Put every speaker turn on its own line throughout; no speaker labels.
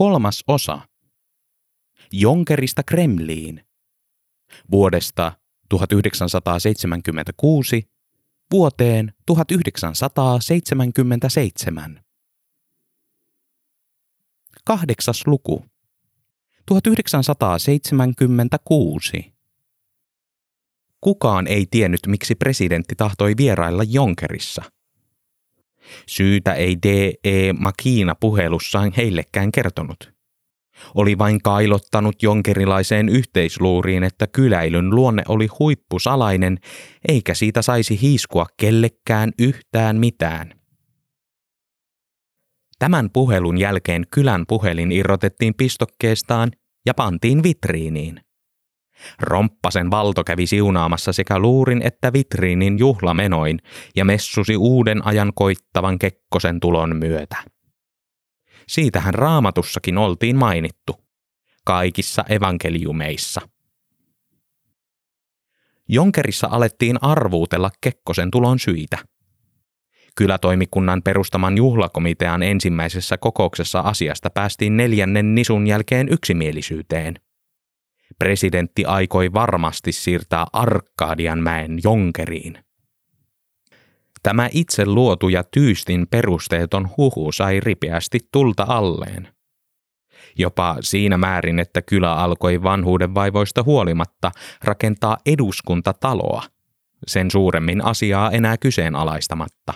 kolmas osa. Jonkerista Kremliin. Vuodesta 1976 vuoteen 1977. Kahdeksas luku. 1976. Kukaan ei tiennyt, miksi presidentti tahtoi vierailla Jonkerissa. Syytä ei D.E. Makina puhelussaan heillekään kertonut. Oli vain kailottanut jonkerilaiseen yhteisluuriin, että kyläilyn luonne oli huippusalainen, eikä siitä saisi hiiskua kellekään yhtään mitään. Tämän puhelun jälkeen kylän puhelin irrotettiin pistokkeestaan ja pantiin vitriiniin. Romppasen valto kävi siunaamassa sekä luurin että vitriinin juhlamenoin ja messusi uuden ajan koittavan Kekkosen tulon myötä. Siitähän raamatussakin oltiin mainittu. Kaikissa evankeliumeissa. Jonkerissa alettiin arvuutella Kekkosen tulon syitä. Kylätoimikunnan perustaman juhlakomitean ensimmäisessä kokouksessa asiasta päästiin neljännen nisun jälkeen yksimielisyyteen. Presidentti aikoi varmasti siirtää Arkadianmäen Jonkeriin – Tämä itse luotu ja tyystin perusteeton huhu sai ripeästi tulta alleen. Jopa siinä määrin, että kylä alkoi vanhuuden vaivoista huolimatta rakentaa eduskuntataloa, sen suuremmin asiaa enää kyseenalaistamatta.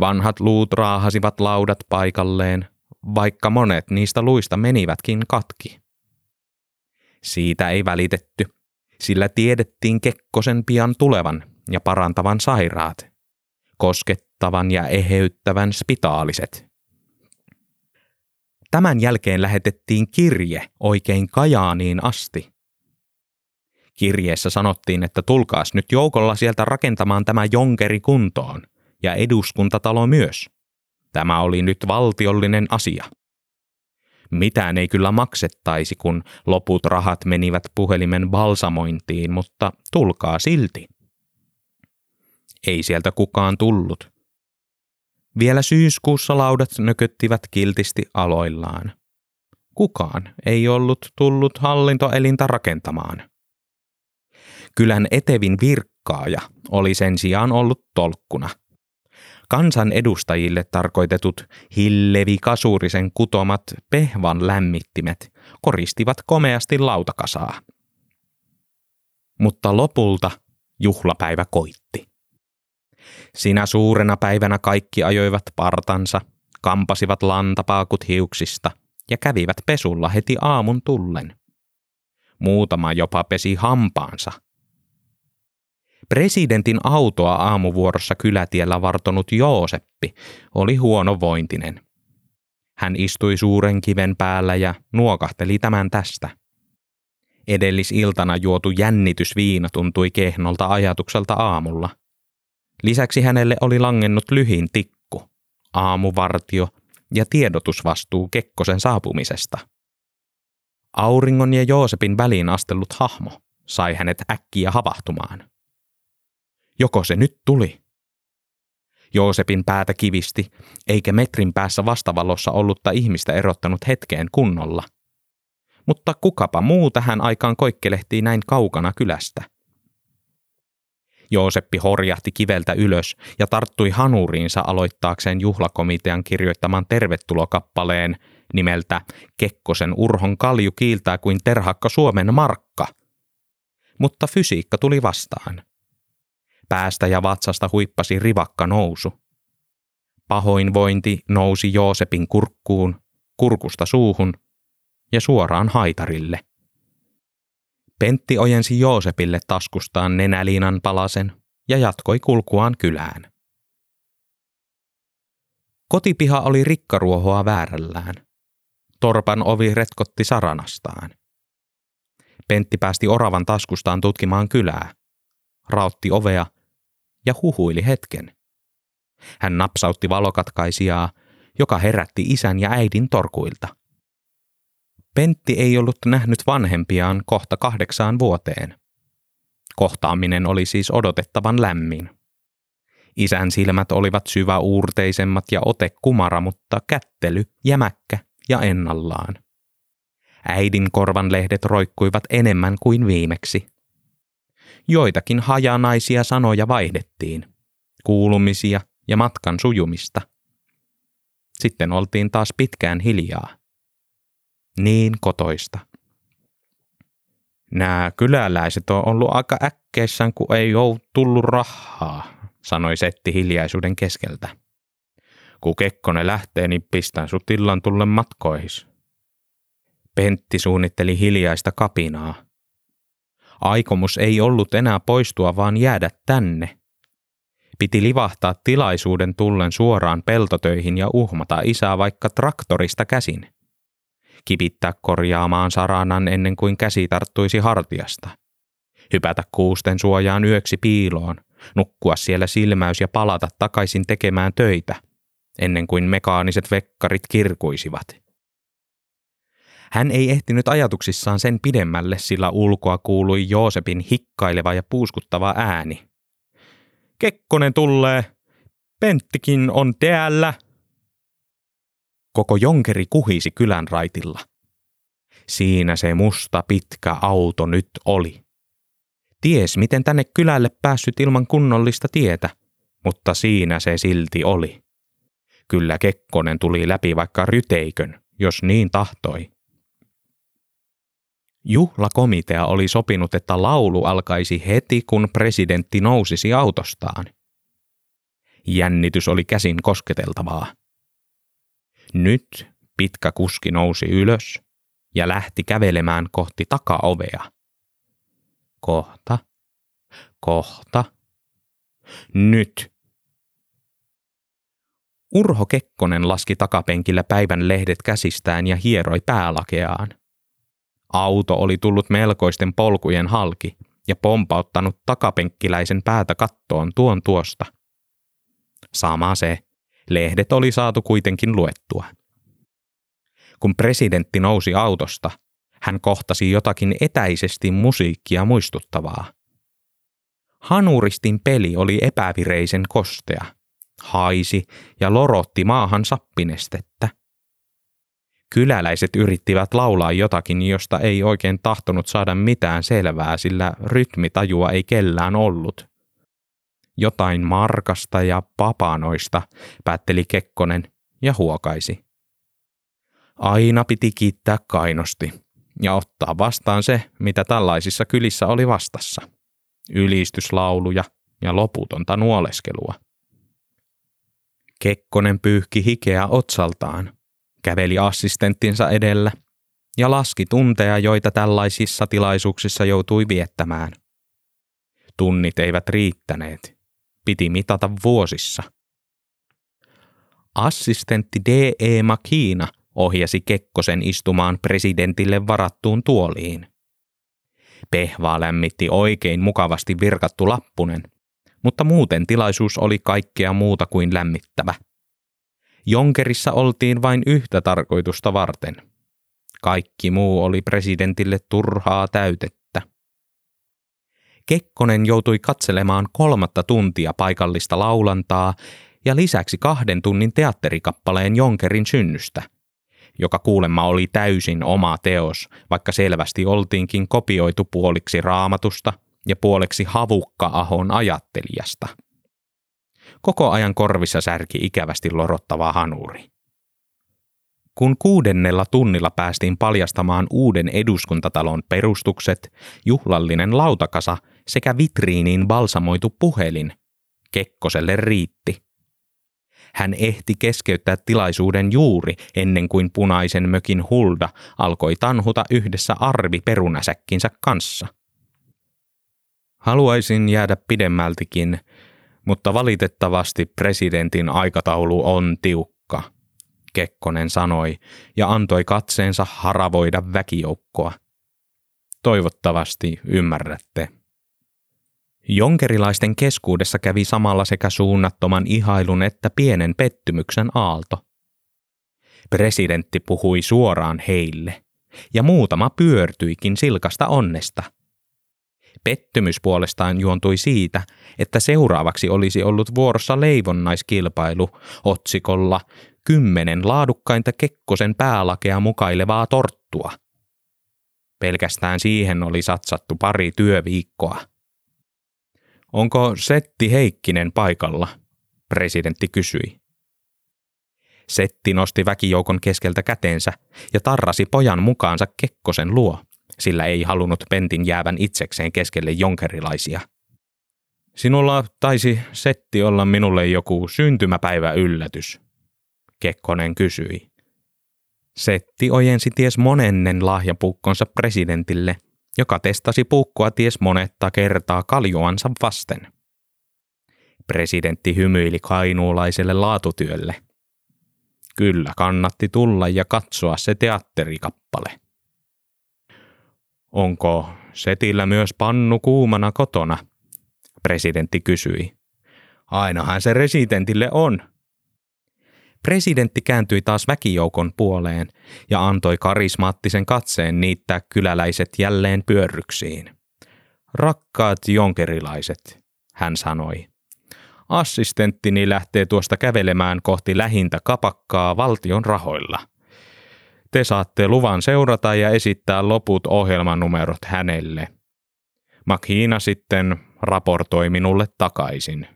Vanhat luut raahasivat laudat paikalleen, vaikka monet niistä luista menivätkin katki. Siitä ei välitetty, sillä tiedettiin Kekkosen pian tulevan ja parantavan sairaat, koskettavan ja eheyttävän spitaaliset. Tämän jälkeen lähetettiin kirje oikein Kajaaniin asti. Kirjeessä sanottiin, että tulkaas nyt joukolla sieltä rakentamaan tämä jonkeri kuntoon, ja eduskuntatalo myös. Tämä oli nyt valtiollinen asia. Mitään ei kyllä maksettaisi, kun loput rahat menivät puhelimen balsamointiin, mutta tulkaa silti. Ei sieltä kukaan tullut. Vielä syyskuussa laudat nököttivät kiltisti aloillaan. Kukaan ei ollut tullut hallintoelintä rakentamaan. Kylän etevin virkkaaja oli sen sijaan ollut tolkkuna. Kansan edustajille tarkoitetut Hillevi Kasurisen kutomat pehvan lämmittimet koristivat komeasti lautakasaa. Mutta lopulta juhlapäivä koitti. Sinä suurena päivänä kaikki ajoivat partansa, kampasivat lantapaakut hiuksista ja kävivät pesulla heti aamun tullen. Muutama jopa pesi hampaansa. Presidentin autoa aamuvuorossa kylätiellä vartonut Jooseppi oli huonovointinen. Hän istui suuren kiven päällä ja nuokahteli tämän tästä. Edellisiltana juotu jännitysviina tuntui kehnolta ajatukselta aamulla – Lisäksi hänelle oli langennut lyhin tikku, aamuvartio ja tiedotusvastuu Kekkosen saapumisesta. Auringon ja Joosepin väliin astellut hahmo sai hänet äkkiä havahtumaan. Joko se nyt tuli? Joosepin päätä kivisti, eikä metrin päässä vastavalossa ollutta ihmistä erottanut hetkeen kunnolla. Mutta kukapa muu tähän aikaan koikkelehtii näin kaukana kylästä – Jooseppi horjahti kiveltä ylös ja tarttui hanuriinsa aloittaakseen juhlakomitean kirjoittaman tervetulokappaleen nimeltä Kekkosen Urhon kalju kiiltää kuin terhakka Suomen markka. Mutta fysiikka tuli vastaan. Päästä ja vatsasta huippasi rivakka nousu. Pahoinvointi nousi Joosepin kurkkuun, kurkusta suuhun ja suoraan haitarille. Pentti ojensi Joosepille taskustaan nenäliinan palasen ja jatkoi kulkuaan kylään. Kotipiha oli rikkaruohoa väärällään. Torpan ovi retkotti saranastaan. Pentti päästi oravan taskustaan tutkimaan kylää, rautti ovea ja huhuili hetken. Hän napsautti valokatkaisijaa, joka herätti isän ja äidin torkuilta. Pentti ei ollut nähnyt vanhempiaan kohta kahdeksaan vuoteen. Kohtaaminen oli siis odotettavan lämmin. Isän silmät olivat syvä uurteisemmat ja ote kumara, mutta kättely jämäkkä ja ennallaan. Äidin korvan lehdet roikkuivat enemmän kuin viimeksi. Joitakin hajanaisia sanoja vaihdettiin, kuulumisia ja matkan sujumista. Sitten oltiin taas pitkään hiljaa. Niin kotoista. Nämä kyläläiset on ollut aika äkkeissään, kun ei ole tullut rahaa, sanoi Setti hiljaisuuden keskeltä. Kun Kekkonen lähtee, niin pistän sut illan tulle matkoihis. Pentti suunnitteli hiljaista kapinaa. Aikomus ei ollut enää poistua, vaan jäädä tänne. Piti livahtaa tilaisuuden tullen suoraan peltotöihin ja uhmata isää vaikka traktorista käsin. Kipittää korjaamaan saranan ennen kuin käsi tarttuisi hartiasta. Hypätä kuusten suojaan yöksi piiloon, nukkua siellä silmäys ja palata takaisin tekemään töitä, ennen kuin mekaaniset vekkarit kirkuisivat. Hän ei ehtinyt ajatuksissaan sen pidemmälle, sillä ulkoa kuului Joosepin hikkaileva ja puuskuttava ääni. Kekkonen tulee! Penttikin on täällä! Koko jonkeri kuhisi kylän raitilla. Siinä se musta pitkä auto nyt oli. Ties, miten tänne kylälle päässyt ilman kunnollista tietä, mutta siinä se silti oli. Kyllä Kekkonen tuli läpi vaikka ryteikön, jos niin tahtoi. Juhlakomitea oli sopinut, että laulu alkaisi heti, kun presidentti nousisi autostaan. Jännitys oli käsin kosketeltavaa. Nyt pitkä kuski nousi ylös ja lähti kävelemään kohti takaovea. Kohta, kohta, nyt. Urho Kekkonen laski takapenkillä päivän lehdet käsistään ja hieroi päälakeaan. Auto oli tullut melkoisten polkujen halki ja pompauttanut takapenkkiläisen päätä kattoon tuon tuosta. Sama se, lehdet oli saatu kuitenkin luettua. Kun presidentti nousi autosta, hän kohtasi jotakin etäisesti musiikkia muistuttavaa. Hanuristin peli oli epävireisen kostea, haisi ja lorotti maahan sappinestettä. Kyläläiset yrittivät laulaa jotakin, josta ei oikein tahtonut saada mitään selvää, sillä rytmitajua ei kellään ollut. Jotain markasta ja papanoista, päätteli Kekkonen ja huokaisi. Aina piti kiittää kainosti ja ottaa vastaan se, mitä tällaisissa kylissä oli vastassa. Ylistyslauluja ja loputonta nuoleskelua. Kekkonen pyyhki hikeä otsaltaan käveli assistenttinsa edellä ja laski tunteja, joita tällaisissa tilaisuuksissa joutui viettämään. Tunnit eivät riittäneet. Piti mitata vuosissa. Assistentti D.E. Makina ohjasi Kekkosen istumaan presidentille varattuun tuoliin. Pehvaa lämmitti oikein mukavasti virkattu lappunen, mutta muuten tilaisuus oli kaikkea muuta kuin lämmittävä – Jonkerissa oltiin vain yhtä tarkoitusta varten. Kaikki muu oli presidentille turhaa täytettä. Kekkonen joutui katselemaan kolmatta tuntia paikallista laulantaa ja lisäksi kahden tunnin teatterikappaleen Jonkerin synnystä, joka kuulemma oli täysin oma teos, vaikka selvästi oltiinkin kopioitu puoliksi raamatusta ja puoleksi Havukka-ahon ajattelijasta – Koko ajan korvissa särki ikävästi lorottava hanuri. Kun kuudennella tunnilla päästiin paljastamaan uuden eduskuntatalon perustukset, juhlallinen lautakasa sekä vitriiniin balsamoitu puhelin, Kekkoselle riitti. Hän ehti keskeyttää tilaisuuden juuri ennen kuin punaisen mökin Hulda alkoi tanhuta yhdessä Arvi perunäsäkkinsä kanssa. Haluaisin jäädä pidemmältikin, mutta valitettavasti presidentin aikataulu on tiukka, Kekkonen sanoi ja antoi katseensa haravoida väkijoukkoa. Toivottavasti ymmärrätte. Jonkerilaisten keskuudessa kävi samalla sekä suunnattoman ihailun että pienen pettymyksen aalto. Presidentti puhui suoraan heille, ja muutama pyörtyikin silkasta onnesta – Pettymys puolestaan juontui siitä, että seuraavaksi olisi ollut vuorossa leivonnaiskilpailu otsikolla kymmenen laadukkainta Kekkosen päälakea mukailevaa torttua. Pelkästään siihen oli satsattu pari työviikkoa. Onko Setti Heikkinen paikalla? Presidentti kysyi. Setti nosti väkijoukon keskeltä käteensä ja tarrasi pojan mukaansa Kekkosen luo, sillä ei halunnut Pentin jäävän itsekseen keskelle jonkerilaisia. Sinulla taisi Setti olla minulle joku syntymäpäivä yllätys, Kekkonen kysyi. Setti ojensi ties monennen lahjapukkonsa presidentille, joka testasi puukkoa ties monetta kertaa kaljoansa vasten. Presidentti hymyili kainuulaiselle laatutyölle. Kyllä kannatti tulla ja katsoa se teatterikappale. Onko Setillä myös pannu kuumana kotona? Presidentti kysyi. Ainahan se residentille on, Presidentti kääntyi taas väkijoukon puoleen ja antoi karismaattisen katseen niittää kyläläiset jälleen pyörryksiin. Rakkaat jonkerilaiset, hän sanoi. Assistenttini lähtee tuosta kävelemään kohti lähintä kapakkaa valtion rahoilla. Te saatte luvan seurata ja esittää loput ohjelmanumerot hänelle. Makhiina sitten raportoi minulle takaisin,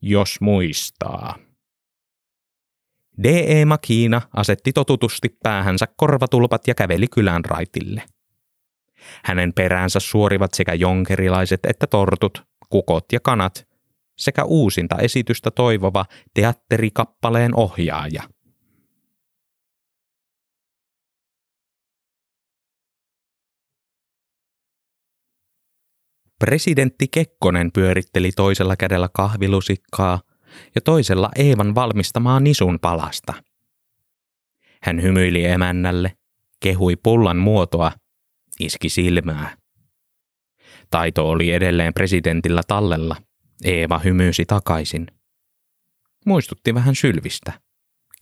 jos muistaa. D.E. Makina asetti totutusti päähänsä korvatulpat ja käveli kylän raitille. Hänen peräänsä suorivat sekä jonkerilaiset että tortut, kukot ja kanat, sekä uusinta esitystä toivova teatterikappaleen ohjaaja. Presidentti Kekkonen pyöritteli toisella kädellä kahvilusikkaa – ja toisella Eevan valmistamaa nisun palasta. Hän hymyili emännälle, kehui pullan muotoa, iski silmää. Taito oli edelleen presidentillä tallella. Eeva hymyisi takaisin. Muistutti vähän sylvistä,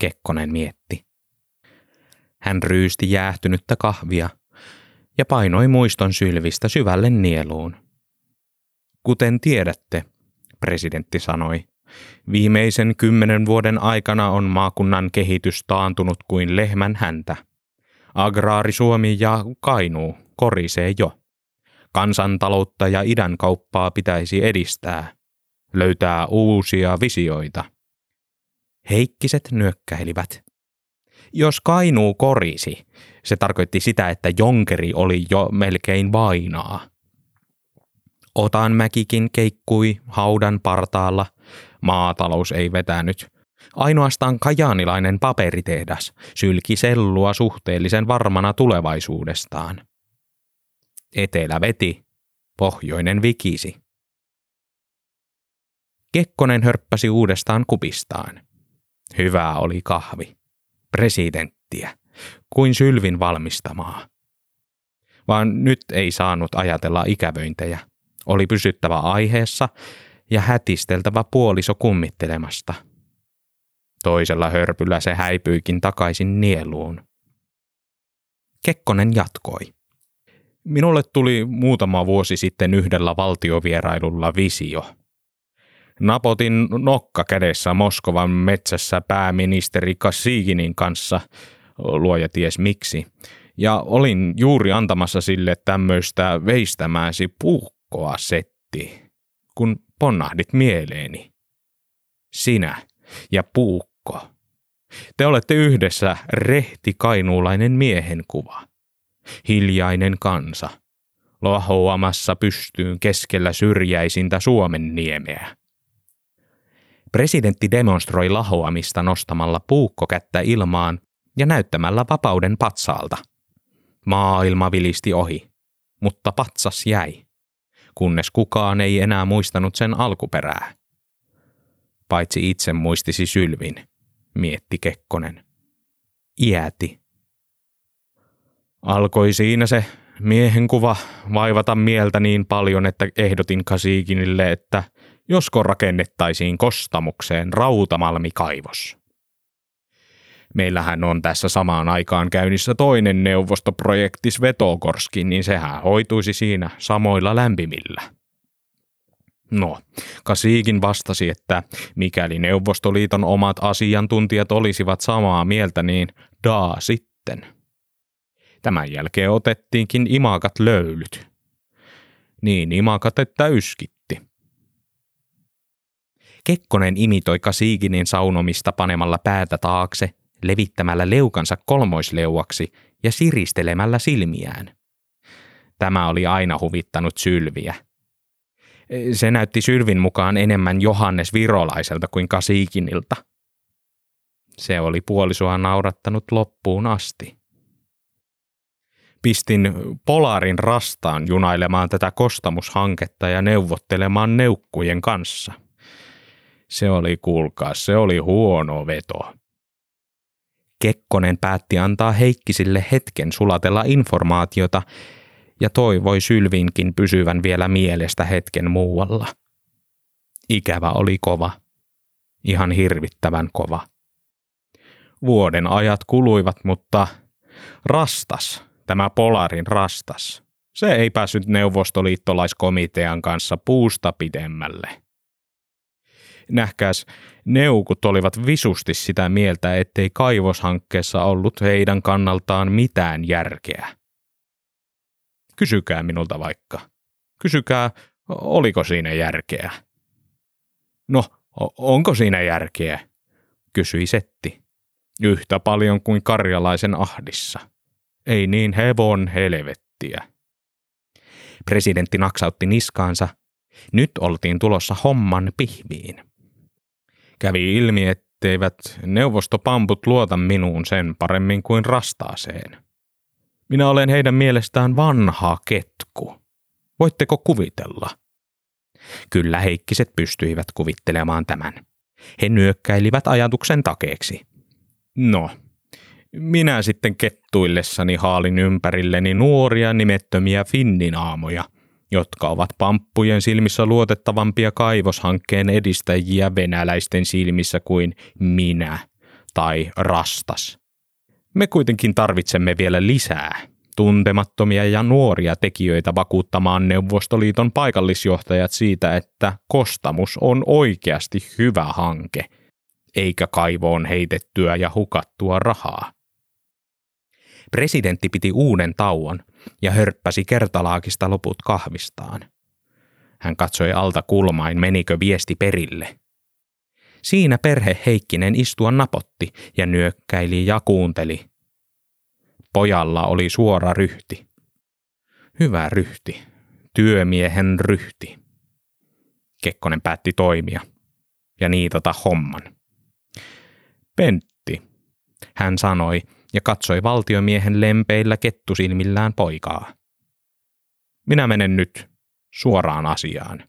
Kekkonen mietti. Hän ryysti jäähtynyttä kahvia ja painoi muiston sylvistä syvälle nieluun. Kuten tiedätte, presidentti sanoi, Viimeisen kymmenen vuoden aikana on maakunnan kehitys taantunut kuin lehmän häntä. Agraari Suomi ja Kainuu korisee jo. Kansantaloutta ja idän kauppaa pitäisi edistää, löytää uusia visioita. Heikkiset nyökkäilivät. Jos Kainuu korisi, se tarkoitti sitä, että Jonkeri oli jo melkein vainaa. Otanmäkikin keikkui haudan partaalla – Maatalous ei vetänyt. Ainoastaan kajaanilainen paperitehdas sylki sellua suhteellisen varmana tulevaisuudestaan. Etelä veti, pohjoinen vikisi. Kekkonen hörppäsi uudestaan kupistaan. Hyvää oli kahvi. Presidenttiä, kuin sylvin valmistamaa. Vaan nyt ei saanut ajatella ikävöintejä. Oli pysyttävä aiheessa ja hätisteltävä puoliso kummittelemasta. Toisella hörpyllä se häipyikin takaisin nieluun. Kekkonen jatkoi. Minulle tuli muutama vuosi sitten yhdellä valtiovierailulla visio. Napotin nokka kädessä Moskovan metsässä pääministeri Kasiginin kanssa, luoja ties miksi, ja olin juuri antamassa sille tämmöistä veistämääsi puukkoa setti, kun ponnahdit mieleeni. Sinä ja puukko. Te olette yhdessä rehti kainuulainen miehen kuva. Hiljainen kansa. Lahoamassa pystyyn keskellä syrjäisintä Suomen niemeä. Presidentti demonstroi lahoamista nostamalla puukkokättä ilmaan ja näyttämällä vapauden patsaalta. Maailma vilisti ohi, mutta patsas jäi kunnes kukaan ei enää muistanut sen alkuperää. Paitsi itse muistisi Sylvin, mietti Kekkonen. Iäti. Alkoi siinä se miehen kuva vaivata mieltä niin paljon, että ehdotin Kasikinille, että josko rakennettaisiin kostamukseen rautamalmikaivos. Meillähän on tässä samaan aikaan käynnissä toinen neuvostoprojekti Svetogorskin, niin sehän hoituisi siinä samoilla lämpimillä. No, Kasiikin vastasi, että mikäli Neuvostoliiton omat asiantuntijat olisivat samaa mieltä, niin daa sitten. Tämän jälkeen otettiinkin imakat löylyt. Niin imakat, että yskitti. Kekkonen imitoi Kasiikinin saunomista panemalla päätä taakse, levittämällä leukansa kolmoisleuaksi ja siristelemällä silmiään. Tämä oli aina huvittanut Sylviä – se näytti Sylvin mukaan enemmän Johannes Virolaiselta kuin Kasiikinilta. Se oli puolisoa naurattanut loppuun asti. Pistin Polarin rastaan junailemaan tätä kostamushanketta ja neuvottelemaan neukkujen kanssa. Se oli, kuulkaa, se oli huono veto. Kekkonen päätti antaa Heikkisille hetken sulatella informaatiota ja toivoi Sylvinkin pysyvän vielä mielestä hetken muualla. Ikävä oli kova, ihan hirvittävän kova. Vuoden ajat kuluivat, mutta rastas, tämä Polarin rastas, se ei päässyt neuvostoliittolaiskomitean kanssa puusta pidemmälle. Nähkäs, neukut olivat visusti sitä mieltä, ettei kaivoshankkeessa ollut heidän kannaltaan mitään järkeä. Kysykää minulta vaikka. Kysykää, oliko siinä järkeä. No, onko siinä järkeä? kysyi Setti. Yhtä paljon kuin karjalaisen ahdissa. Ei niin hevon helvettiä. Presidentti naksautti niskaansa. Nyt oltiin tulossa homman pihviin. Kävi ilmi, etteivät neuvostopamput luota minuun sen paremmin kuin rastaaseen. Minä olen heidän mielestään vanha ketku. Voitteko kuvitella? Kyllä heikkiset pystyivät kuvittelemaan tämän. He nyökkäilivät ajatuksen takeeksi. No, minä sitten kettuillessani haalin ympärilleni nuoria nimettömiä finninaamoja, jotka ovat pamppujen silmissä luotettavampia kaivoshankkeen edistäjiä venäläisten silmissä kuin minä tai rastas. Me kuitenkin tarvitsemme vielä lisää tuntemattomia ja nuoria tekijöitä vakuuttamaan Neuvostoliiton paikallisjohtajat siitä, että kostamus on oikeasti hyvä hanke, eikä kaivoon heitettyä ja hukattua rahaa. Presidentti piti uuden tauon ja hörppäsi kertalaakista loput kahvistaan. Hän katsoi alta kulmain, menikö viesti perille. Siinä perhe Heikkinen istua napotti ja nyökkäili ja kuunteli. Pojalla oli suora ryhti. Hyvä ryhti. Työmiehen ryhti. Kekkonen päätti toimia ja niitata homman. Pentti, hän sanoi ja katsoi valtiomiehen lempeillä kettusilmillään poikaa. Minä menen nyt suoraan asiaan.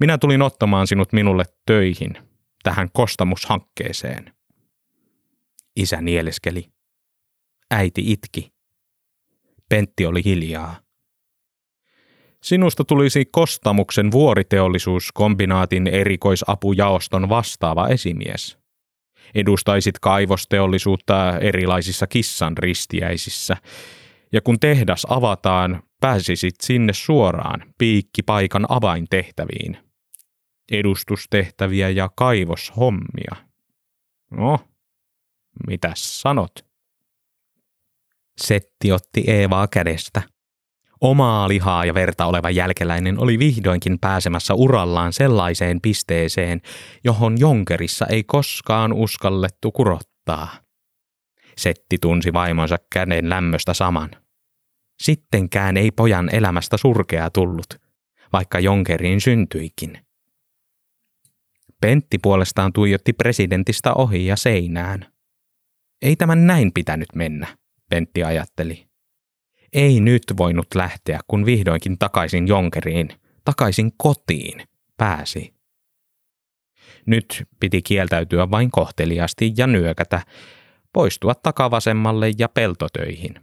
Minä tulin ottamaan sinut minulle töihin tähän kostamushankkeeseen. Isä nieleskeli. Äiti itki. Pentti oli hiljaa. Sinusta tulisi Kostamuksen vuoriteollisuuskombinaatin erikoisapujaoston vastaava esimies. Edustaisit kaivosteollisuutta erilaisissa kissan ristiäisissä, ja kun tehdas avataan, pääsisit sinne suoraan piikkipaikan avaintehtäviin – edustustehtäviä ja kaivoshommia. No, mitä sanot? Setti otti Eevaa kädestä. Omaa lihaa ja verta oleva jälkeläinen oli vihdoinkin pääsemässä urallaan sellaiseen pisteeseen, johon Jonkerissa ei koskaan uskallettu kurottaa. Setti tunsi vaimonsa käden lämmöstä saman. Sittenkään ei pojan elämästä surkea tullut, vaikka Jonkeriin syntyikin. Pentti puolestaan tuijotti presidentistä ohi ja seinään. Ei tämän näin pitänyt mennä, Pentti ajatteli. Ei nyt voinut lähteä, kun vihdoinkin takaisin Jonkeriin, takaisin kotiin, pääsi. Nyt piti kieltäytyä vain kohteliasti ja nyökätä, poistua takavasemmalle ja peltotöihin.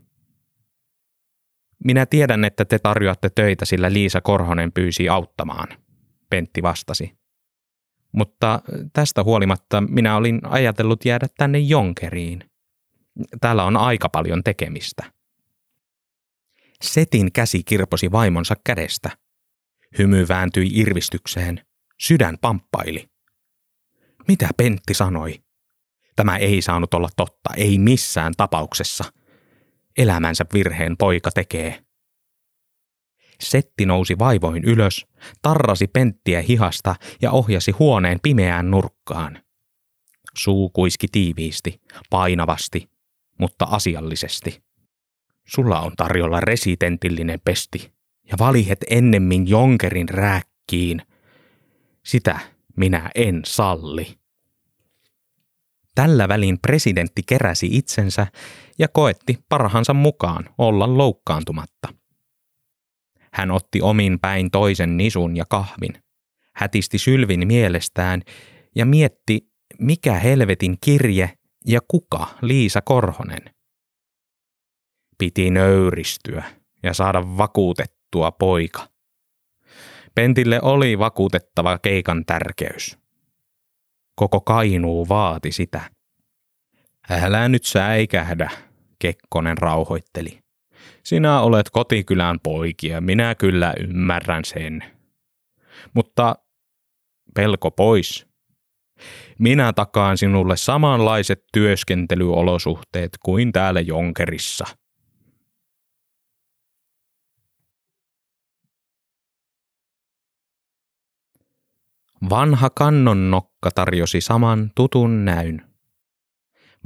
Minä tiedän, että te tarjoatte töitä, sillä Liisa Korhonen pyysi auttamaan, Pentti vastasi. Mutta tästä huolimatta minä olin ajatellut jäädä tänne Jonkeriin. Täällä on aika paljon tekemistä. Setin käsi kirposi vaimonsa kädestä. Hymy vääntyi irvistykseen. Sydän pamppaili. Mitä Pentti sanoi? Tämä ei saanut olla totta, ei missään tapauksessa. Elämänsä virheen poika tekee. Setti nousi vaivoin ylös, tarrasi Penttiä hihasta ja ohjasi huoneen pimeään nurkkaan. Suu kuiski tiiviisti, painavasti, mutta asiallisesti. Sulla on tarjolla resitentillinen pesti, ja valihet ennemmin jonkerin rääkkiin. Sitä minä en salli. Tällä välin presidentti keräsi itsensä ja koetti parhansa mukaan olla loukkaantumatta. Hän otti omin päin toisen nisun ja kahvin, hätisti sylvin mielestään ja mietti, mikä helvetin kirje ja kuka Liisa Korhonen. Piti nöyristyä ja saada vakuutettua poika. Pentille oli vakuutettava keikan tärkeys. Koko Kainuu vaati sitä. Älä nyt säikähdä, Kekkonen rauhoitteli. Sinä olet kotikylän poikia, minä kyllä ymmärrän sen. Mutta pelko pois. Minä takaan sinulle samanlaiset työskentelyolosuhteet kuin täällä Jonkerissa. Vanha kannonnokka tarjosi saman tutun näyn.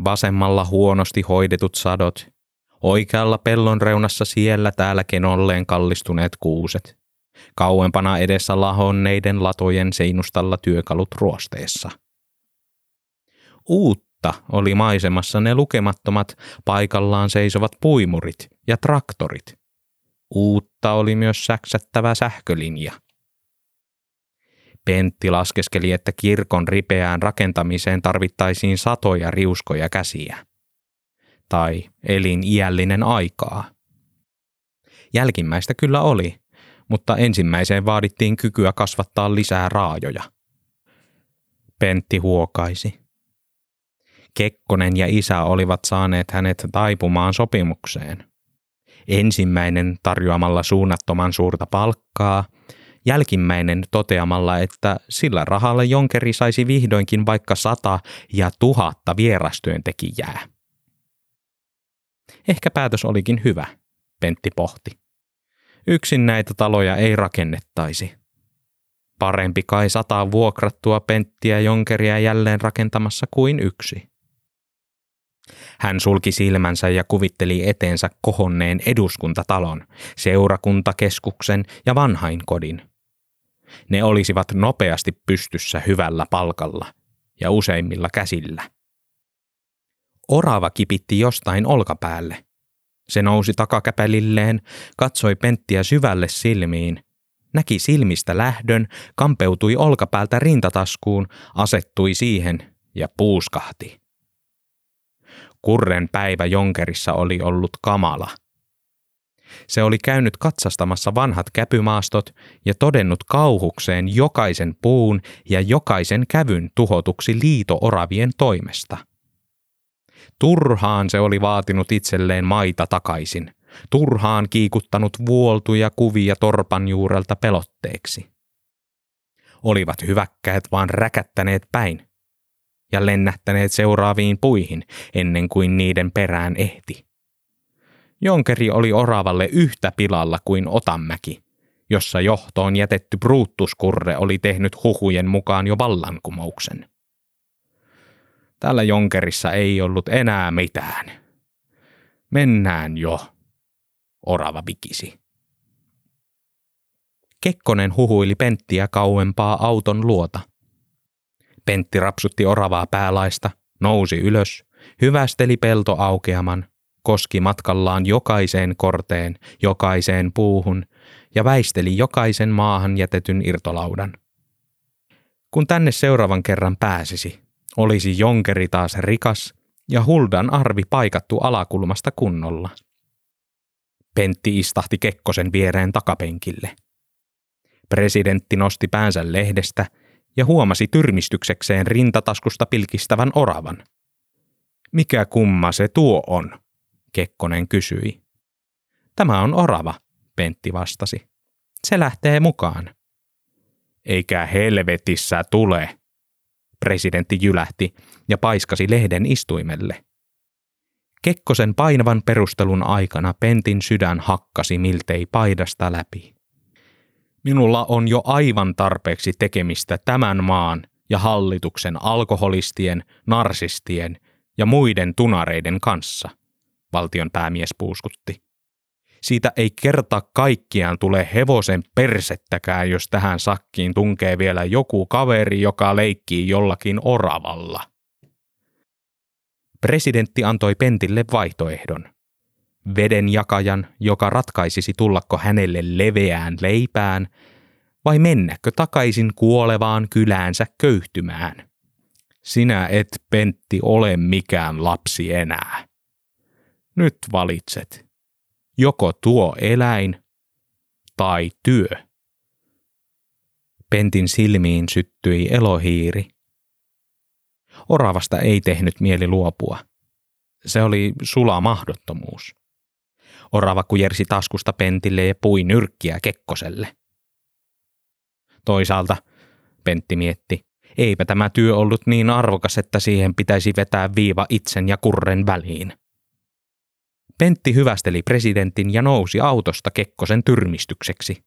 Vasemmalla huonosti hoidetut sadot Oikealla pellon reunassa siellä täällä kenolleen kallistuneet kuuset. Kauempana edessä lahonneiden latojen seinustalla työkalut ruosteessa. Uutta oli maisemassa ne lukemattomat paikallaan seisovat puimurit ja traktorit. Uutta oli myös säksättävä sähkölinja. Pentti laskeskeli, että kirkon ripeään rakentamiseen tarvittaisiin satoja riuskoja käsiä tai eliniällinen aikaa. Jälkimmäistä kyllä oli, mutta ensimmäiseen vaadittiin kykyä kasvattaa lisää raajoja. Pentti huokaisi. Kekkonen ja isä olivat saaneet hänet taipumaan sopimukseen. Ensimmäinen tarjoamalla suunnattoman suurta palkkaa, jälkimmäinen toteamalla, että sillä rahalla Jonkeri saisi vihdoinkin vaikka sata ja tuhatta vierastyöntekijää. Ehkä päätös olikin hyvä, Pentti pohti. Yksin näitä taloja ei rakennettaisi. Parempi kai sataa vuokrattua Penttiä Jonkeria jälleen rakentamassa kuin yksi. Hän sulki silmänsä ja kuvitteli eteensä kohonneen eduskuntatalon, seurakuntakeskuksen ja vanhainkodin. Ne olisivat nopeasti pystyssä hyvällä palkalla ja useimmilla käsillä. Orava kipitti jostain olkapäälle. Se nousi takakäpälilleen, katsoi Penttiä syvälle silmiin, näki silmistä lähdön, kampeutui olkapäältä rintataskuun, asettui siihen ja puuskahti. Kurren päivä Jonkerissa oli ollut kamala. Se oli käynyt katsastamassa vanhat käpymaastot ja todennut kauhukseen jokaisen puun ja jokaisen kävyn tuhotuksi liito-oravien toimesta – Turhaan se oli vaatinut itselleen maita takaisin, turhaan kiikuttanut vuoltuja kuvia torpan juurelta pelotteeksi. Olivat hyväkkäät vaan räkättäneet päin ja lennättäneet seuraaviin puihin ennen kuin niiden perään ehti. Jonkeri oli oravalle yhtä pilalla kuin Otanmäki, jossa johtoon jätetty Brutuskurre oli tehnyt huhujen mukaan jo vallankumouksen. Tällä Jonkerissa ei ollut enää mitään. Mennään jo, orava vikisi. Kekkonen huhuili Penttiä kauempaa auton luota. Pentti rapsutti oravaa päälaista, nousi ylös, hyvästeli peltoaukeaman, koski matkallaan jokaiseen korteen, jokaiseen puuhun ja väisteli jokaisen maahan jätetyn irtolaudan. Kun tänne seuraavan kerran pääsisi, olisi jonkeri taas rikas ja Huldan arvi paikattu alakulmasta kunnolla. Pentti istahti Kekkosen viereen takapenkille. Presidentti nosti päänsä lehdestä ja huomasi tyrmistyksekseen rintataskusta pilkistävän oravan. Mikä kumma se tuo on? Kekkonen kysyi. Tämä on orava, Pentti vastasi. Se lähtee mukaan. Eikä helvetissä tule, presidentti jylähti ja paiskasi lehden istuimelle. Kekkosen painavan perustelun aikana Pentin sydän hakkasi miltei paidasta läpi. Minulla on jo aivan tarpeeksi tekemistä tämän maan ja hallituksen alkoholistien, narsistien ja muiden tunareiden kanssa, valtion päämies puuskutti. Siitä ei kerta kaikkiaan tule hevosen persettäkään, jos tähän sakkiin tunkee vielä joku kaveri, joka leikkii jollakin oravalla. Presidentti antoi Pentille vaihtoehdon. Veden jakajan, joka ratkaisisi tullako hänelle leveään leipään, vai mennäkö takaisin kuolevaan kyläänsä köyhtymään. Sinä et, Pentti, ole mikään lapsi enää. Nyt valitset. Joko tuo eläin tai työ. Pentin silmiin syttyi elohiiri. Oravasta ei tehnyt mieli luopua. Se oli sula mahdottomuus. Orava kujersi taskusta Pentille ja pui nyrkkiä Kekkoselle. Toisaalta, Pentti mietti, eipä tämä työ ollut niin arvokas, että siihen pitäisi vetää viiva itsen ja kurren väliin. Pentti hyvästeli presidentin ja nousi autosta Kekkosen tyrmistykseksi.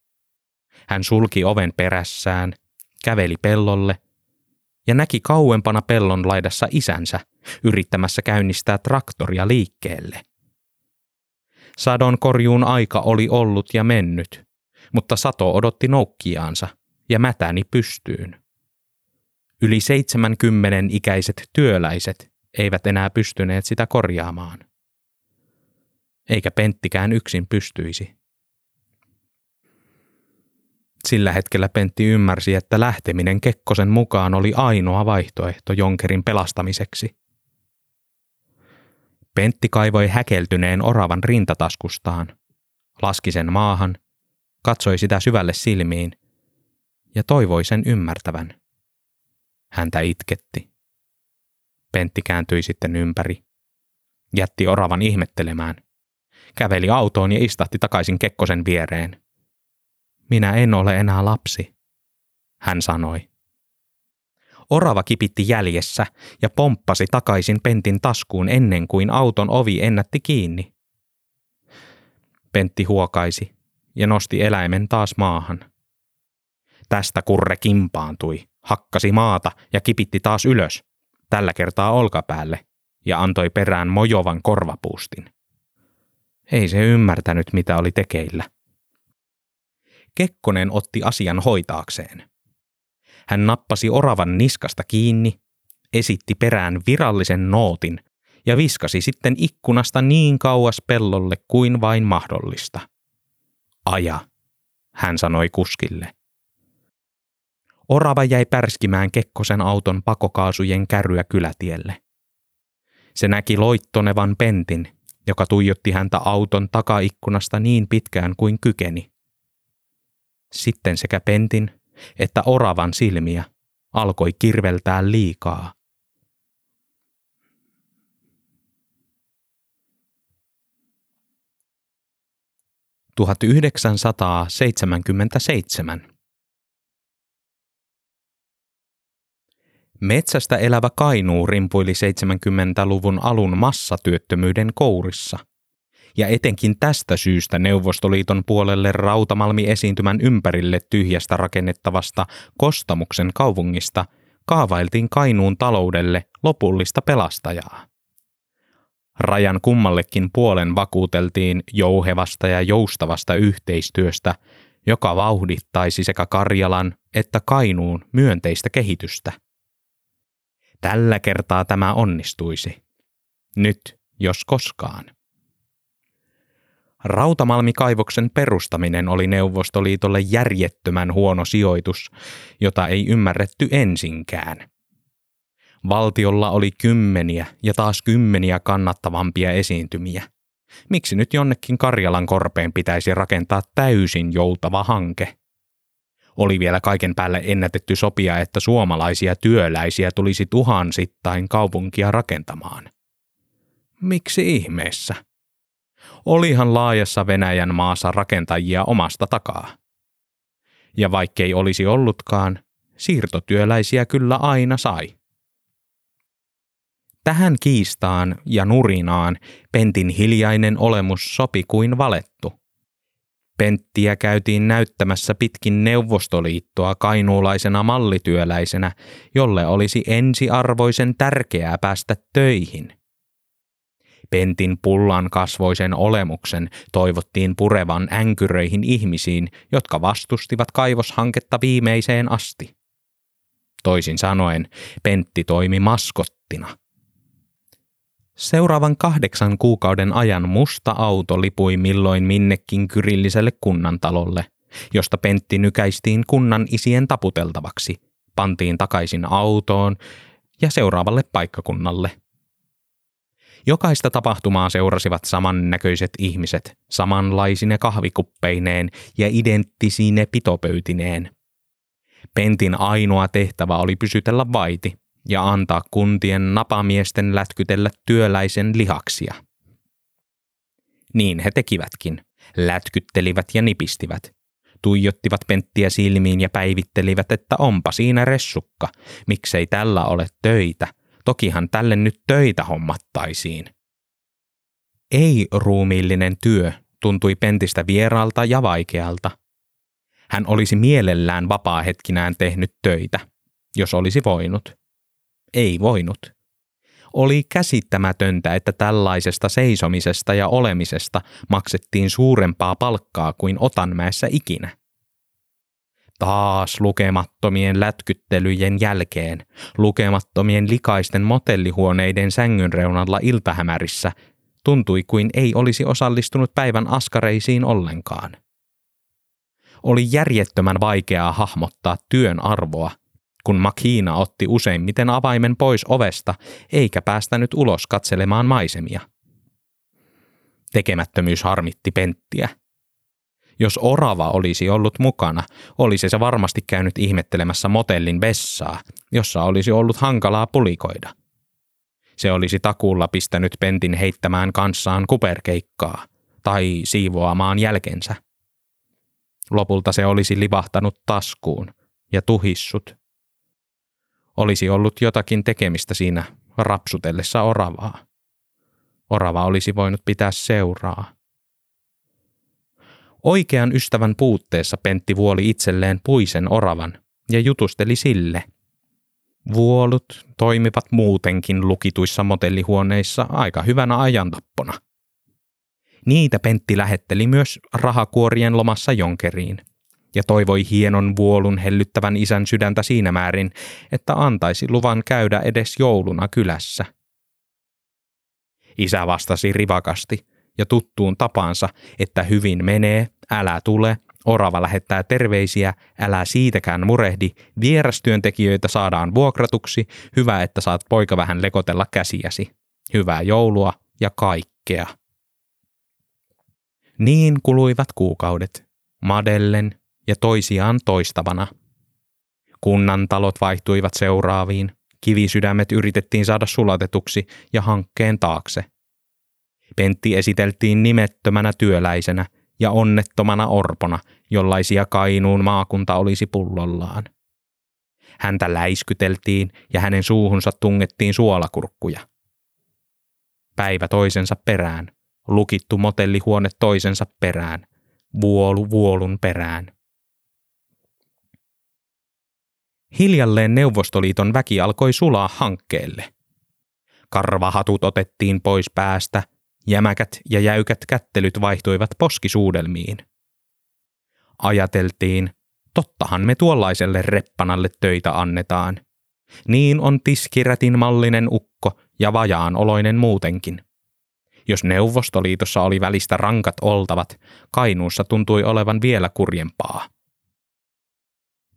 Hän sulki oven perässään, käveli pellolle ja näki kauempana pellon laidassa isänsä yrittämässä käynnistää traktoria liikkeelle. Sadon korjuun aika oli ollut ja mennyt, mutta sato odotti noukkiaansa ja mätäni pystyyn. Yli 70 ikäiset työläiset eivät enää pystyneet sitä korjaamaan eikä Penttikään yksin pystyisi. Sillä hetkellä Pentti ymmärsi, että lähteminen Kekkosen mukaan oli ainoa vaihtoehto Jonkerin pelastamiseksi. Pentti kaivoi häkeltyneen oravan rintataskustaan, laski sen maahan, katsoi sitä syvälle silmiin ja toivoi sen ymmärtävän. Häntä itketti. Pentti kääntyi sitten ympäri. Jätti oravan ihmettelemään käveli autoon ja istahti takaisin Kekkosen viereen. Minä en ole enää lapsi, hän sanoi. Orava kipitti jäljessä ja pomppasi takaisin Pentin taskuun ennen kuin auton ovi ennätti kiinni. Pentti huokaisi ja nosti eläimen taas maahan. Tästä kurre kimpaantui, hakkasi maata ja kipitti taas ylös, tällä kertaa olkapäälle, ja antoi perään mojovan korvapuustin. Ei se ymmärtänyt, mitä oli tekeillä. Kekkonen otti asian hoitaakseen. Hän nappasi oravan niskasta kiinni, esitti perään virallisen nootin ja viskasi sitten ikkunasta niin kauas pellolle kuin vain mahdollista. Aja, hän sanoi kuskille. Orava jäi pärskimään Kekkosen auton pakokaasujen kärryä kylätielle. Se näki loittonevan pentin joka tuijotti häntä auton takaikkunasta niin pitkään kuin kykeni. Sitten sekä pentin että oravan silmiä alkoi kirveltää liikaa. Tuhatyhdeksänsataaseitsemänkymmentäseitsemän. Metsästä elävä Kainuu rimpuili 70-luvun alun massatyöttömyyden kourissa. Ja etenkin tästä syystä Neuvostoliiton puolelle Rautamalmi-esiintymän ympärille tyhjästä rakennettavasta Kostamuksen kaupungista kaavailtiin Kainuun taloudelle lopullista pelastajaa. Rajan kummallekin puolen vakuuteltiin jouhevasta ja joustavasta yhteistyöstä, joka vauhdittaisi sekä Karjalan että Kainuun myönteistä kehitystä – Tällä kertaa tämä onnistuisi. Nyt, jos koskaan. Rautamalmikaivoksen perustaminen oli Neuvostoliitolle järjettömän huono sijoitus, jota ei ymmärretty ensinkään. Valtiolla oli kymmeniä ja taas kymmeniä kannattavampia esiintymiä. Miksi nyt jonnekin Karjalan korpeen pitäisi rakentaa täysin joutava hanke? Oli vielä kaiken päälle ennätetty sopia, että suomalaisia työläisiä tulisi tuhansittain kaupunkia rakentamaan. Miksi ihmeessä? Olihan laajassa Venäjän maassa rakentajia omasta takaa. Ja vaikkei olisi ollutkaan, siirtotyöläisiä kyllä aina sai. Tähän kiistaan ja nurinaan Pentin hiljainen olemus sopi kuin valettu. Penttiä käytiin näyttämässä pitkin Neuvostoliittoa kainuulaisena mallityöläisenä, jolle olisi ensiarvoisen tärkeää päästä töihin. Pentin pullan kasvoisen olemuksen toivottiin purevan änkyröihin ihmisiin, jotka vastustivat kaivoshanketta viimeiseen asti. Toisin sanoen, Pentti toimi maskottina – Seuraavan kahdeksan kuukauden ajan musta auto lipui milloin minnekin kyrilliselle kunnantalolle, josta Pentti nykäistiin kunnan isien taputeltavaksi, pantiin takaisin autoon ja seuraavalle paikkakunnalle. Jokaista tapahtumaa seurasivat samannäköiset ihmiset, samanlaisine kahvikuppeineen ja identtisine pitopöytineen. Pentin ainoa tehtävä oli pysytellä vaiti – ja antaa kuntien napamiesten lätkytellä työläisen lihaksia. Niin he tekivätkin, lätkyttelivät ja nipistivät, tuijottivat penttiä silmiin ja päivittelivät, että onpa siinä ressukka, miksei tällä ole töitä, tokihan tälle nyt töitä hommattaisiin. Ei-ruumiillinen työ tuntui pentistä vieraalta ja vaikealta. Hän olisi mielellään vapaa-hetkinään tehnyt töitä, jos olisi voinut ei voinut. Oli käsittämätöntä, että tällaisesta seisomisesta ja olemisesta maksettiin suurempaa palkkaa kuin Otanmäessä ikinä. Taas lukemattomien lätkyttelyjen jälkeen, lukemattomien likaisten motellihuoneiden sängyn reunalla iltahämärissä, tuntui kuin ei olisi osallistunut päivän askareisiin ollenkaan. Oli järjettömän vaikeaa hahmottaa työn arvoa – kun Makina otti useimmiten avaimen pois ovesta eikä päästänyt ulos katselemaan maisemia. Tekemättömyys harmitti Penttiä. Jos orava olisi ollut mukana, olisi se varmasti käynyt ihmettelemässä motellin vessaa, jossa olisi ollut hankalaa pulikoida. Se olisi takuulla pistänyt Pentin heittämään kanssaan kuperkeikkaa tai siivoamaan jälkensä. Lopulta se olisi livahtanut taskuun ja tuhissut olisi ollut jotakin tekemistä siinä rapsutellessa oravaa. Orava olisi voinut pitää seuraa. Oikean ystävän puutteessa Pentti vuoli itselleen puisen oravan ja jutusteli sille. Vuolut toimivat muutenkin lukituissa motellihuoneissa aika hyvänä ajantappona. Niitä Pentti lähetteli myös rahakuorien lomassa Jonkeriin ja toivoi hienon vuolun hellyttävän isän sydäntä siinä määrin, että antaisi luvan käydä edes jouluna kylässä. Isä vastasi rivakasti ja tuttuun tapaansa, että hyvin menee, älä tule, orava lähettää terveisiä, älä siitäkään murehdi, vierastyöntekijöitä saadaan vuokratuksi, hyvä, että saat poika vähän lekotella käsiäsi. Hyvää joulua ja kaikkea. Niin kuluivat kuukaudet. Madellen, ja toisiaan toistavana. Kunnan talot vaihtuivat seuraaviin, kivisydämet yritettiin saada sulatetuksi ja hankkeen taakse. Pentti esiteltiin nimettömänä työläisenä ja onnettomana orpona, jollaisia Kainuun maakunta olisi pullollaan. Häntä läiskyteltiin ja hänen suuhunsa tungettiin suolakurkkuja. Päivä toisensa perään, lukittu motellihuone toisensa perään, vuolu vuolun perään. Hiljalleen Neuvostoliiton väki alkoi sulaa hankkeelle. Karvahatut otettiin pois päästä, jämäkät ja jäykät kättelyt vaihtuivat poskisuudelmiin. Ajateltiin, tottahan me tuollaiselle reppanalle töitä annetaan. Niin on tiskirätin mallinen ukko ja vajaan oloinen muutenkin. Jos Neuvostoliitossa oli välistä rankat oltavat, Kainuussa tuntui olevan vielä kurjempaa.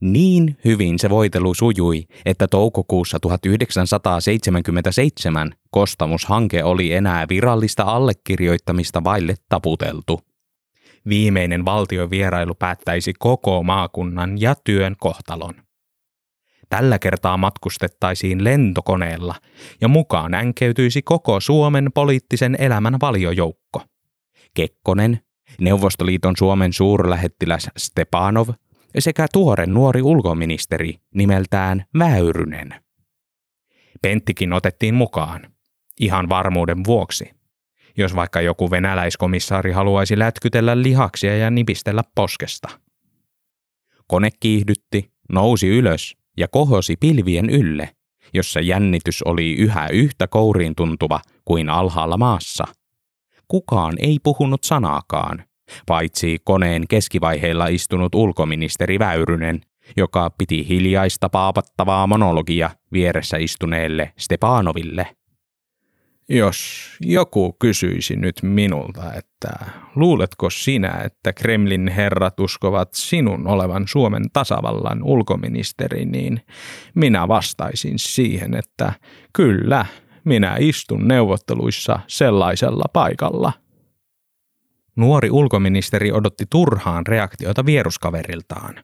Niin hyvin se voitelu sujui, että toukokuussa 1977 kostamushanke oli enää virallista allekirjoittamista vaille taputeltu. Viimeinen valtiovierailu päättäisi koko maakunnan ja työn kohtalon. Tällä kertaa matkustettaisiin lentokoneella ja mukaan änkeytyisi koko Suomen poliittisen elämän valiojoukko. Kekkonen, Neuvostoliiton Suomen suurlähettiläs Stepanov – sekä tuore nuori ulkoministeri nimeltään Väyrynen. Penttikin otettiin mukaan, ihan varmuuden vuoksi. Jos vaikka joku venäläiskomissaari haluaisi lätkytellä lihaksia ja nipistellä poskesta. Kone kiihdytti, nousi ylös ja kohosi pilvien ylle, jossa jännitys oli yhä yhtä kouriin tuntuva kuin alhaalla maassa. Kukaan ei puhunut sanaakaan, paitsi koneen keskivaiheilla istunut ulkoministeri Väyrynen, joka piti hiljaista paapattavaa monologia vieressä istuneelle Stepanoville.
Jos joku kysyisi nyt minulta, että luuletko sinä, että Kremlin herrat uskovat sinun olevan Suomen tasavallan ulkoministeri, niin minä vastaisin siihen, että kyllä, minä istun neuvotteluissa sellaisella paikalla.
Nuori ulkoministeri odotti turhaan reaktiota vieruskaveriltaan.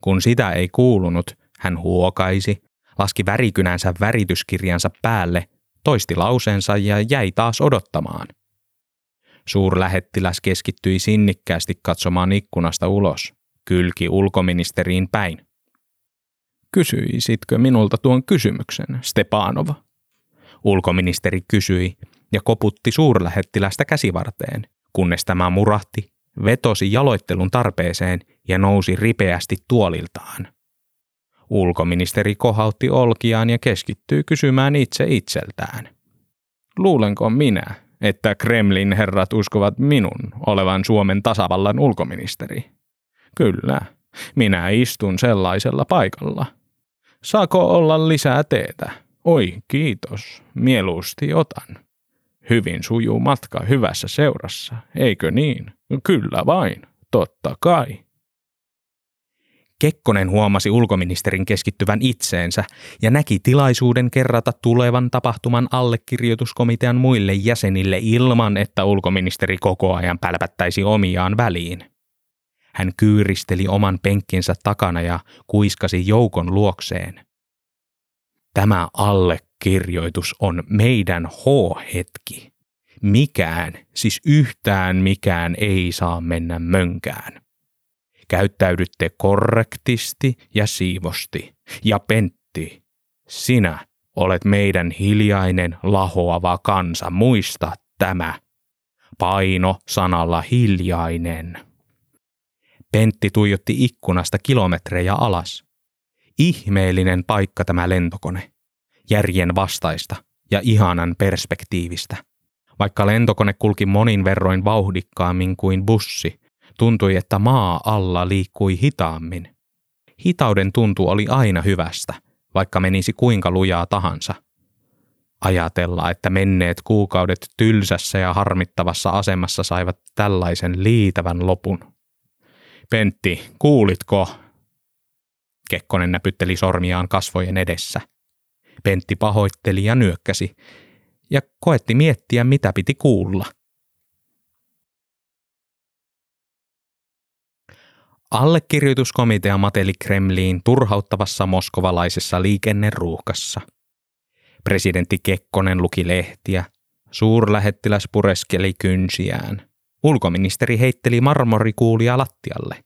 Kun sitä ei kuulunut, hän huokaisi, laski värikynänsä värityskirjansa päälle, toisti lauseensa ja jäi taas odottamaan. Suurlähettiläs keskittyi sinnikkäästi katsomaan ikkunasta ulos, kylki ulkoministeriin päin.
Kysyisitkö minulta tuon kysymyksen, Stepanova?
Ulkoministeri kysyi ja koputti suurlähettilästä käsivarteen, kunnes tämä murahti, vetosi jaloittelun tarpeeseen ja nousi ripeästi tuoliltaan. Ulkoministeri kohautti olkiaan ja keskittyi kysymään itse itseltään.
Luulenko minä, että Kremlin herrat uskovat minun olevan Suomen tasavallan ulkoministeri? Kyllä, minä istun sellaisella paikalla. Saako olla lisää teetä? Oi, kiitos. Mieluusti otan. Hyvin sujuu matka hyvässä seurassa, eikö niin? Kyllä vain, totta kai.
Kekkonen huomasi ulkoministerin keskittyvän itseensä ja näki tilaisuuden kerrata tulevan tapahtuman allekirjoituskomitean muille jäsenille ilman, että ulkoministeri koko ajan pälpättäisi omiaan väliin. Hän kyyristeli oman penkkinsä takana ja kuiskasi joukon luokseen. Tämä allekirjoitus on meidän H-hetki. Mikään, siis yhtään mikään ei saa mennä mönkään. Käyttäydytte korrektisti ja siivosti. Ja Pentti, sinä olet meidän hiljainen lahoava kansa. Muista tämä. Paino sanalla hiljainen. Pentti tuijotti ikkunasta kilometrejä alas. Ihmeellinen paikka tämä lentokone. Järjen vastaista ja ihanan perspektiivistä. Vaikka lentokone kulki monin verroin vauhdikkaammin kuin bussi, tuntui, että maa alla liikkui hitaammin. Hitauden tuntu oli aina hyvästä, vaikka menisi kuinka lujaa tahansa. Ajatella, että menneet kuukaudet tylsässä ja harmittavassa asemassa saivat tällaisen liitävän lopun. Pentti, kuulitko? Kekkonen näpytteli sormiaan kasvojen edessä. Pentti pahoitteli ja nyökkäsi, ja koetti miettiä, mitä piti kuulla. Allekirjoituskomitea mateli Kremliin turhauttavassa moskovalaisessa liikenneruuhkassa. Presidentti Kekkonen luki lehtiä, suurlähettiläs pureskeli kynsiään. Ulkoministeri heitteli marmorikuulia lattialle.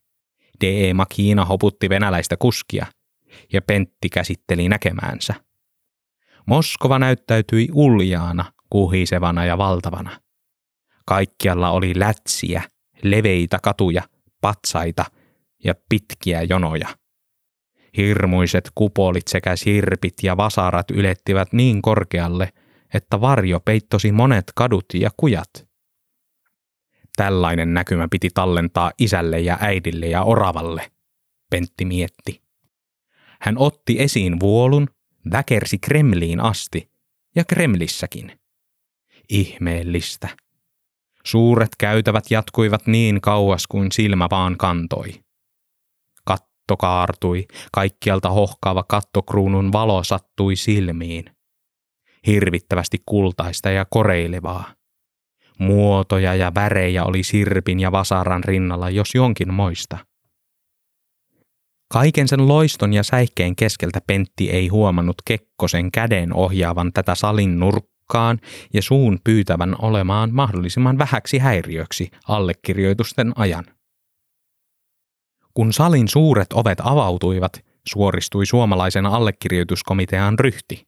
D.E. Makina hoputti venäläistä kuskia ja Pentti käsitteli näkemäänsä. Moskova näyttäytyi uljaana, kuhisevana ja valtavana. Kaikkialla oli lätsiä, leveitä katuja, patsaita ja pitkiä jonoja. Hirmuiset kupolit sekä sirpit ja vasarat ylettivät niin korkealle, että varjo peittosi monet kadut ja kujat. Tällainen näkymä piti tallentaa isälle ja äidille ja oravalle, Pentti mietti. Hän otti esiin vuolun, väkersi Kremliin asti ja Kremlissäkin. Ihmeellistä. Suuret käytävät jatkuivat niin kauas kuin silmä vaan kantoi katto kaartui, kaikkialta hohkaava kattokruunun valo sattui silmiin. Hirvittävästi kultaista ja koreilevaa. Muotoja ja värejä oli sirpin ja vasaran rinnalla, jos jonkin moista. Kaiken sen loiston ja säikkeen keskeltä Pentti ei huomannut Kekkosen käden ohjaavan tätä salin nurkkaan ja suun pyytävän olemaan mahdollisimman vähäksi häiriöksi allekirjoitusten ajan. Kun salin suuret ovet avautuivat, suoristui suomalaisen allekirjoituskomitean ryhti.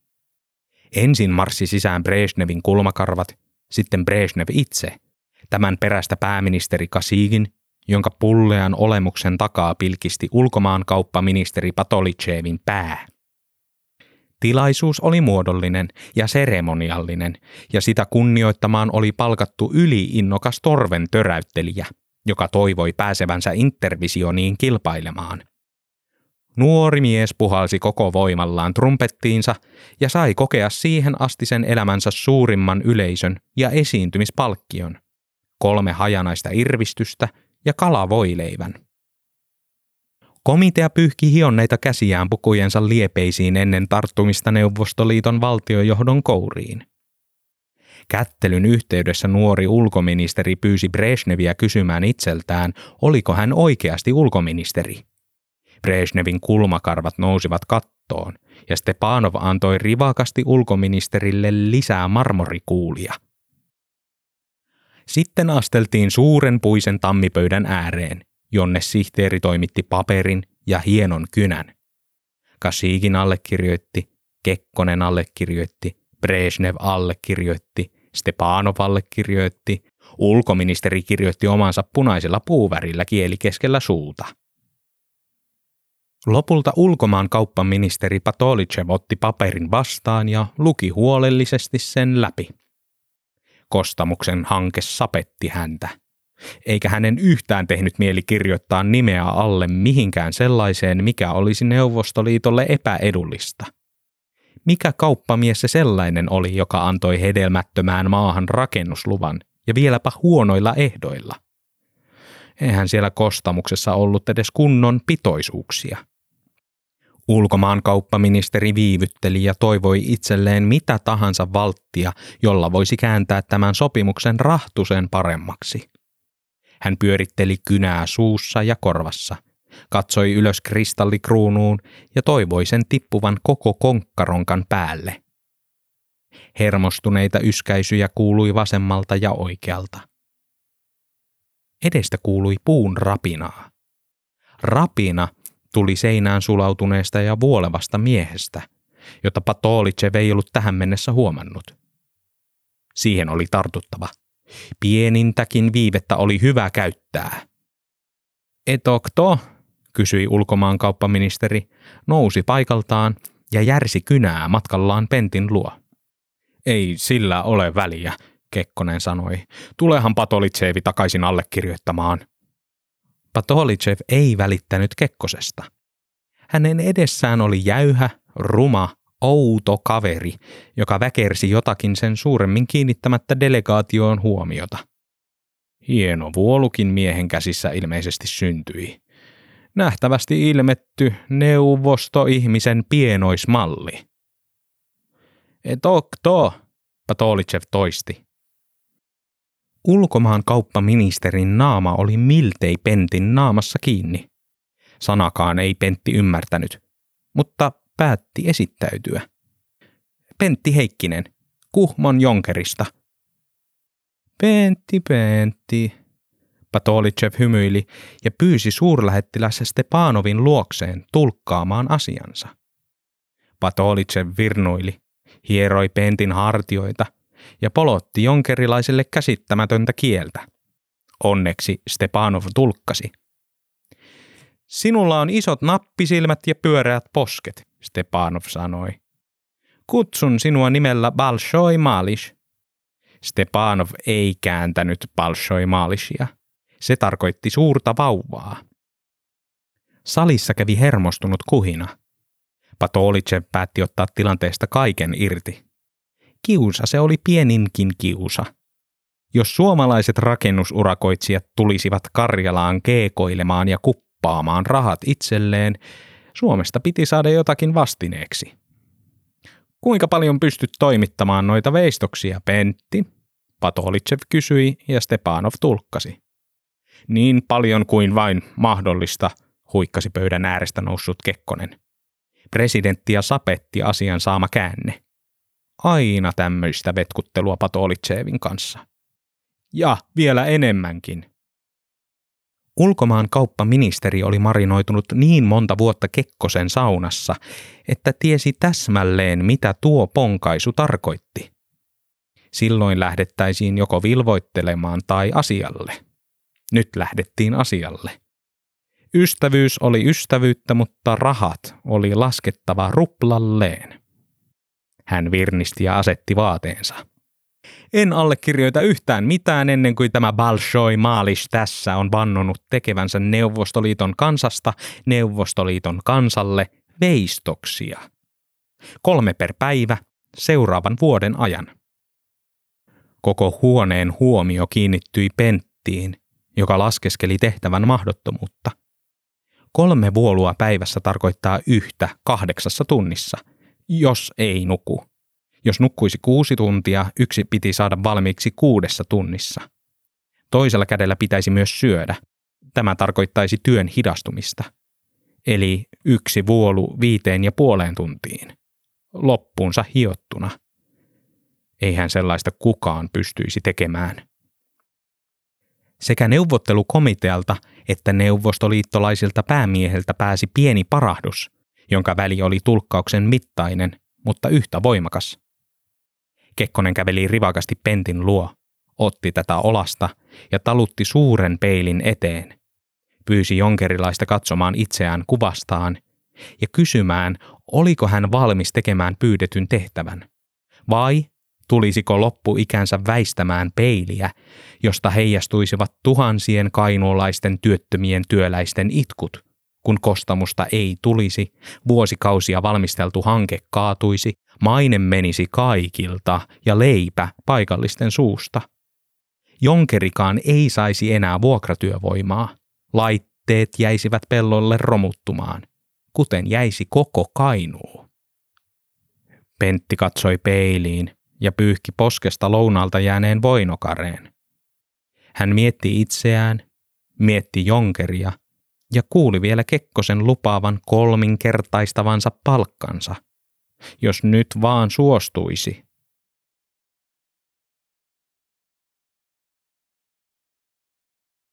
Ensin marssi sisään Brezhnevin kulmakarvat, sitten Brezhnev itse, tämän perästä pääministeri Kasigin, jonka pullean olemuksen takaa pilkisti ulkomaankauppaministeri Patolichevin pää. Tilaisuus oli muodollinen ja seremoniallinen, ja sitä kunnioittamaan oli palkattu yliinnokas torven töräyttelijä, joka toivoi pääsevänsä intervisioniin kilpailemaan. Nuori mies puhalsi koko voimallaan trumpettiinsa ja sai kokea siihen asti sen elämänsä suurimman yleisön ja esiintymispalkkion. Kolme hajanaista irvistystä ja kalavoileivän. Komitea pyyhki hionneita käsiään pukujensa liepeisiin ennen tarttumista Neuvostoliiton valtiojohdon kouriin. Kättelyn yhteydessä nuori ulkoministeri pyysi Brezhneviä kysymään itseltään, oliko hän oikeasti ulkoministeri. Brezhnevin kulmakarvat nousivat kattoon, ja Stepanov antoi rivakasti ulkoministerille lisää marmorikuulia. Sitten asteltiin suuren puisen tammipöydän ääreen, jonne sihteeri toimitti paperin ja hienon kynän. Kasikin allekirjoitti, Kekkonen allekirjoitti, Brezhnev allekirjoitti, Stepanov allekirjoitti, ulkoministeri kirjoitti omansa punaisella puuvärillä kieli keskellä suuta. Lopulta ulkomaan kauppaministeri Patolicev otti paperin vastaan ja luki huolellisesti sen läpi. Kostamuksen hanke sapetti häntä eikä hänen yhtään tehnyt mieli kirjoittaa nimeä alle mihinkään sellaiseen, mikä olisi Neuvostoliitolle epäedullista. Mikä kauppamies se sellainen oli, joka antoi hedelmättömään maahan rakennusluvan ja vieläpä huonoilla ehdoilla? Eihän siellä kostamuksessa ollut edes kunnon pitoisuuksia. Ulkomaan kauppaministeri viivytteli ja toivoi itselleen mitä tahansa valttia, jolla voisi kääntää tämän sopimuksen rahtusen paremmaksi. Hän pyöritteli kynää suussa ja korvassa, katsoi ylös kristallikruunuun ja toivoi sen tippuvan koko konkkaronkan päälle. Hermostuneita yskäisyjä kuului vasemmalta ja oikealta. Edestä kuului puun rapinaa. Rapina tuli seinään sulautuneesta ja vuolevasta miehestä, jota Patolice ei ollut tähän mennessä huomannut. Siihen oli tartuttava – Pienintäkin viivettä oli hyvä käyttää. Etokto, kysyi ulkomaankauppaministeri, nousi paikaltaan ja järsi kynää matkallaan Pentin luo. Ei sillä ole väliä, Kekkonen sanoi. Tulehan Patolitsevi takaisin allekirjoittamaan. Patolitsev ei välittänyt Kekkosesta. Hänen edessään oli jäyhä, ruma outo kaveri, joka väkersi jotakin sen suuremmin kiinnittämättä delegaatioon huomiota. Hieno vuolukin miehen käsissä ilmeisesti syntyi. Nähtävästi ilmetty neuvostoihmisen pienoismalli. Etokto, Patolicev toisti. Ulkomaan kauppaministerin naama oli miltei Pentin naamassa kiinni. Sanakaan ei Pentti ymmärtänyt, mutta päätti esittäytyä. Pentti Heikkinen, Kuhmon Jonkerista. Pentti, Pentti, Patolicev hymyili ja pyysi suurlähettiläs Stepanovin luokseen tulkkaamaan asiansa. Patolicev virnuili, hieroi Pentin hartioita ja polotti jonkerilaiselle käsittämätöntä kieltä. Onneksi Stepanov tulkkasi. Sinulla on isot nappisilmät ja pyöreät posket. Stepanov sanoi. Kutsun sinua nimellä Balshoi Malish. Stepanov ei kääntänyt Balshoi Malishia. Se tarkoitti suurta vauvaa. Salissa kävi hermostunut kuhina. Patolice päätti ottaa tilanteesta kaiken irti. Kiusa se oli pieninkin kiusa. Jos suomalaiset rakennusurakoitsijat tulisivat Karjalaan keekoilemaan ja kuppaamaan rahat itselleen, Suomesta piti saada jotakin vastineeksi. Kuinka paljon pystyt toimittamaan noita veistoksia, Pentti? Patolitsev kysyi ja Stepanov tulkkasi. Niin paljon kuin vain mahdollista, huikkasi pöydän äärestä noussut Kekkonen. Presidentti ja sapetti asian saama käänne. Aina tämmöistä vetkuttelua Patolitsevin kanssa. Ja vielä enemmänkin. Ulkomaan kauppaministeri oli marinoitunut niin monta vuotta Kekkosen saunassa, että tiesi täsmälleen, mitä tuo ponkaisu tarkoitti. Silloin lähdettäisiin joko vilvoittelemaan tai asialle. Nyt lähdettiin asialle. Ystävyys oli ystävyyttä, mutta rahat oli laskettava ruplalleen. Hän virnisti ja asetti vaateensa. En allekirjoita yhtään mitään ennen kuin tämä Balshoi Maalish tässä on vannonut tekevänsä Neuvostoliiton kansasta Neuvostoliiton kansalle veistoksia. Kolme per päivä seuraavan vuoden ajan. Koko huoneen huomio kiinnittyi Penttiin, joka laskeskeli tehtävän mahdottomuutta. Kolme vuolua päivässä tarkoittaa yhtä kahdeksassa tunnissa, jos ei nuku. Jos nukkuisi kuusi tuntia, yksi piti saada valmiiksi kuudessa tunnissa. Toisella kädellä pitäisi myös syödä. Tämä tarkoittaisi työn hidastumista. Eli yksi vuolu viiteen ja puoleen tuntiin. Loppuunsa hiottuna. Eihän sellaista kukaan pystyisi tekemään. Sekä neuvottelukomitealta että neuvostoliittolaisilta päämieheltä pääsi pieni parahdus, jonka väli oli tulkkauksen mittainen, mutta yhtä voimakas. Kekkonen käveli rivakasti pentin luo, otti tätä olasta ja talutti suuren peilin eteen. Pyysi jonkerilaista katsomaan itseään kuvastaan ja kysymään, oliko hän valmis tekemään pyydetyn tehtävän. Vai tulisiko loppuikänsä väistämään peiliä, josta heijastuisivat tuhansien kainuolaisten työttömien työläisten itkut, kun kostamusta ei tulisi, vuosikausia valmisteltu hanke kaatuisi Maine menisi kaikilta ja leipä paikallisten suusta. Jonkerikaan ei saisi enää vuokratyövoimaa. Laitteet jäisivät pellolle romuttumaan, kuten jäisi koko kainuu. Pentti katsoi peiliin ja pyyhki poskesta lounalta jääneen voinokareen. Hän mietti itseään, mietti jonkeria ja kuuli vielä Kekkosen lupaavan kolminkertaistavansa palkkansa – jos nyt vaan suostuisi.